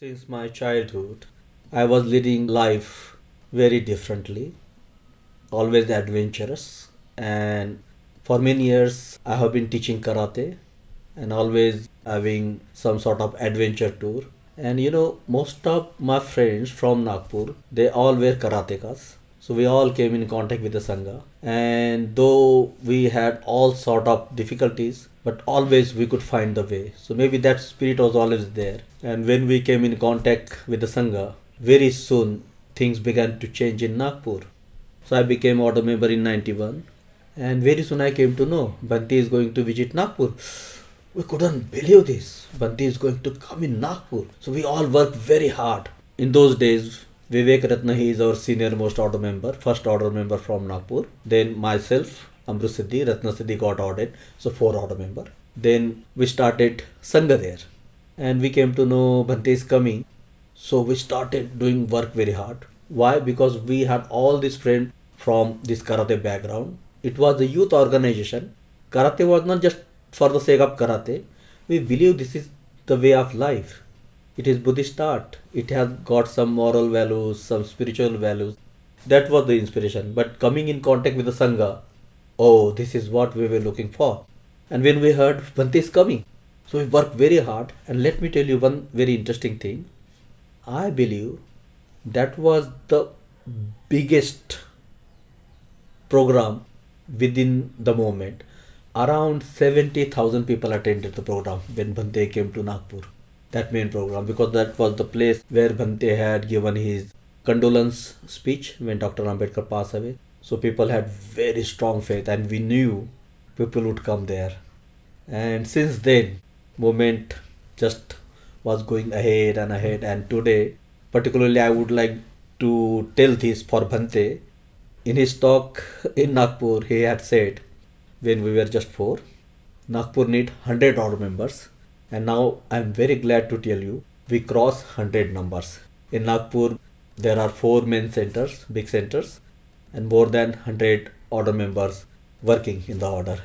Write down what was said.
Since my childhood, I was leading life very differently, always adventurous. And for many years, I have been teaching karate and always having some sort of adventure tour. And you know, most of my friends from Nagpur, they all were karatekas. So we all came in contact with the Sangha. And though we had all sort of difficulties, but always we could find the way. So maybe that spirit was always there. And when we came in contact with the Sangha, very soon things began to change in Nagpur. So I became order member in 91. And very soon I came to know Bhante is going to visit Nagpur. We couldn't believe this. Bhante is going to come in Nagpur. So we all worked very hard. In those days, Vivek Ratna, he is our senior most order member, first order member from Nagpur. Then myself, Amrut Siddhi, Ratna Siddhi got ordered, so four order member. Then we started Sangha there. And we came to know Bhante is coming. So we started doing work very hard. Why? Because we had all these friends from this karate background. It was a youth organization. Karate was not just for the sake of karate. We believe this is the way of life. It is Buddhist art. It has got some moral values, some spiritual values. That was the inspiration. But coming in contact with the Sangha, oh, this is what we were looking for. And when we heard Bhante is coming, so we worked very hard. And let me tell you one very interesting thing. I believe that was the biggest program within the moment. Around 70,000 people attended the program when Bhante came to Nagpur, that main program, because that was the place where Bhante had given his condolence speech when Dr. Ambedkar passed away. So people had very strong faith and we knew people would come there. And since then, movement just was going ahead and ahead. And today, particularly, I would like to tell this for Bhante. In his talk in Nagpur, he had said, when we were just four, Nagpur need 100 odd members. And now I'm very glad to tell you, we cross 100 numbers. In Nagpur, there are four main centers, big centers, and more than 100 order members working in the order.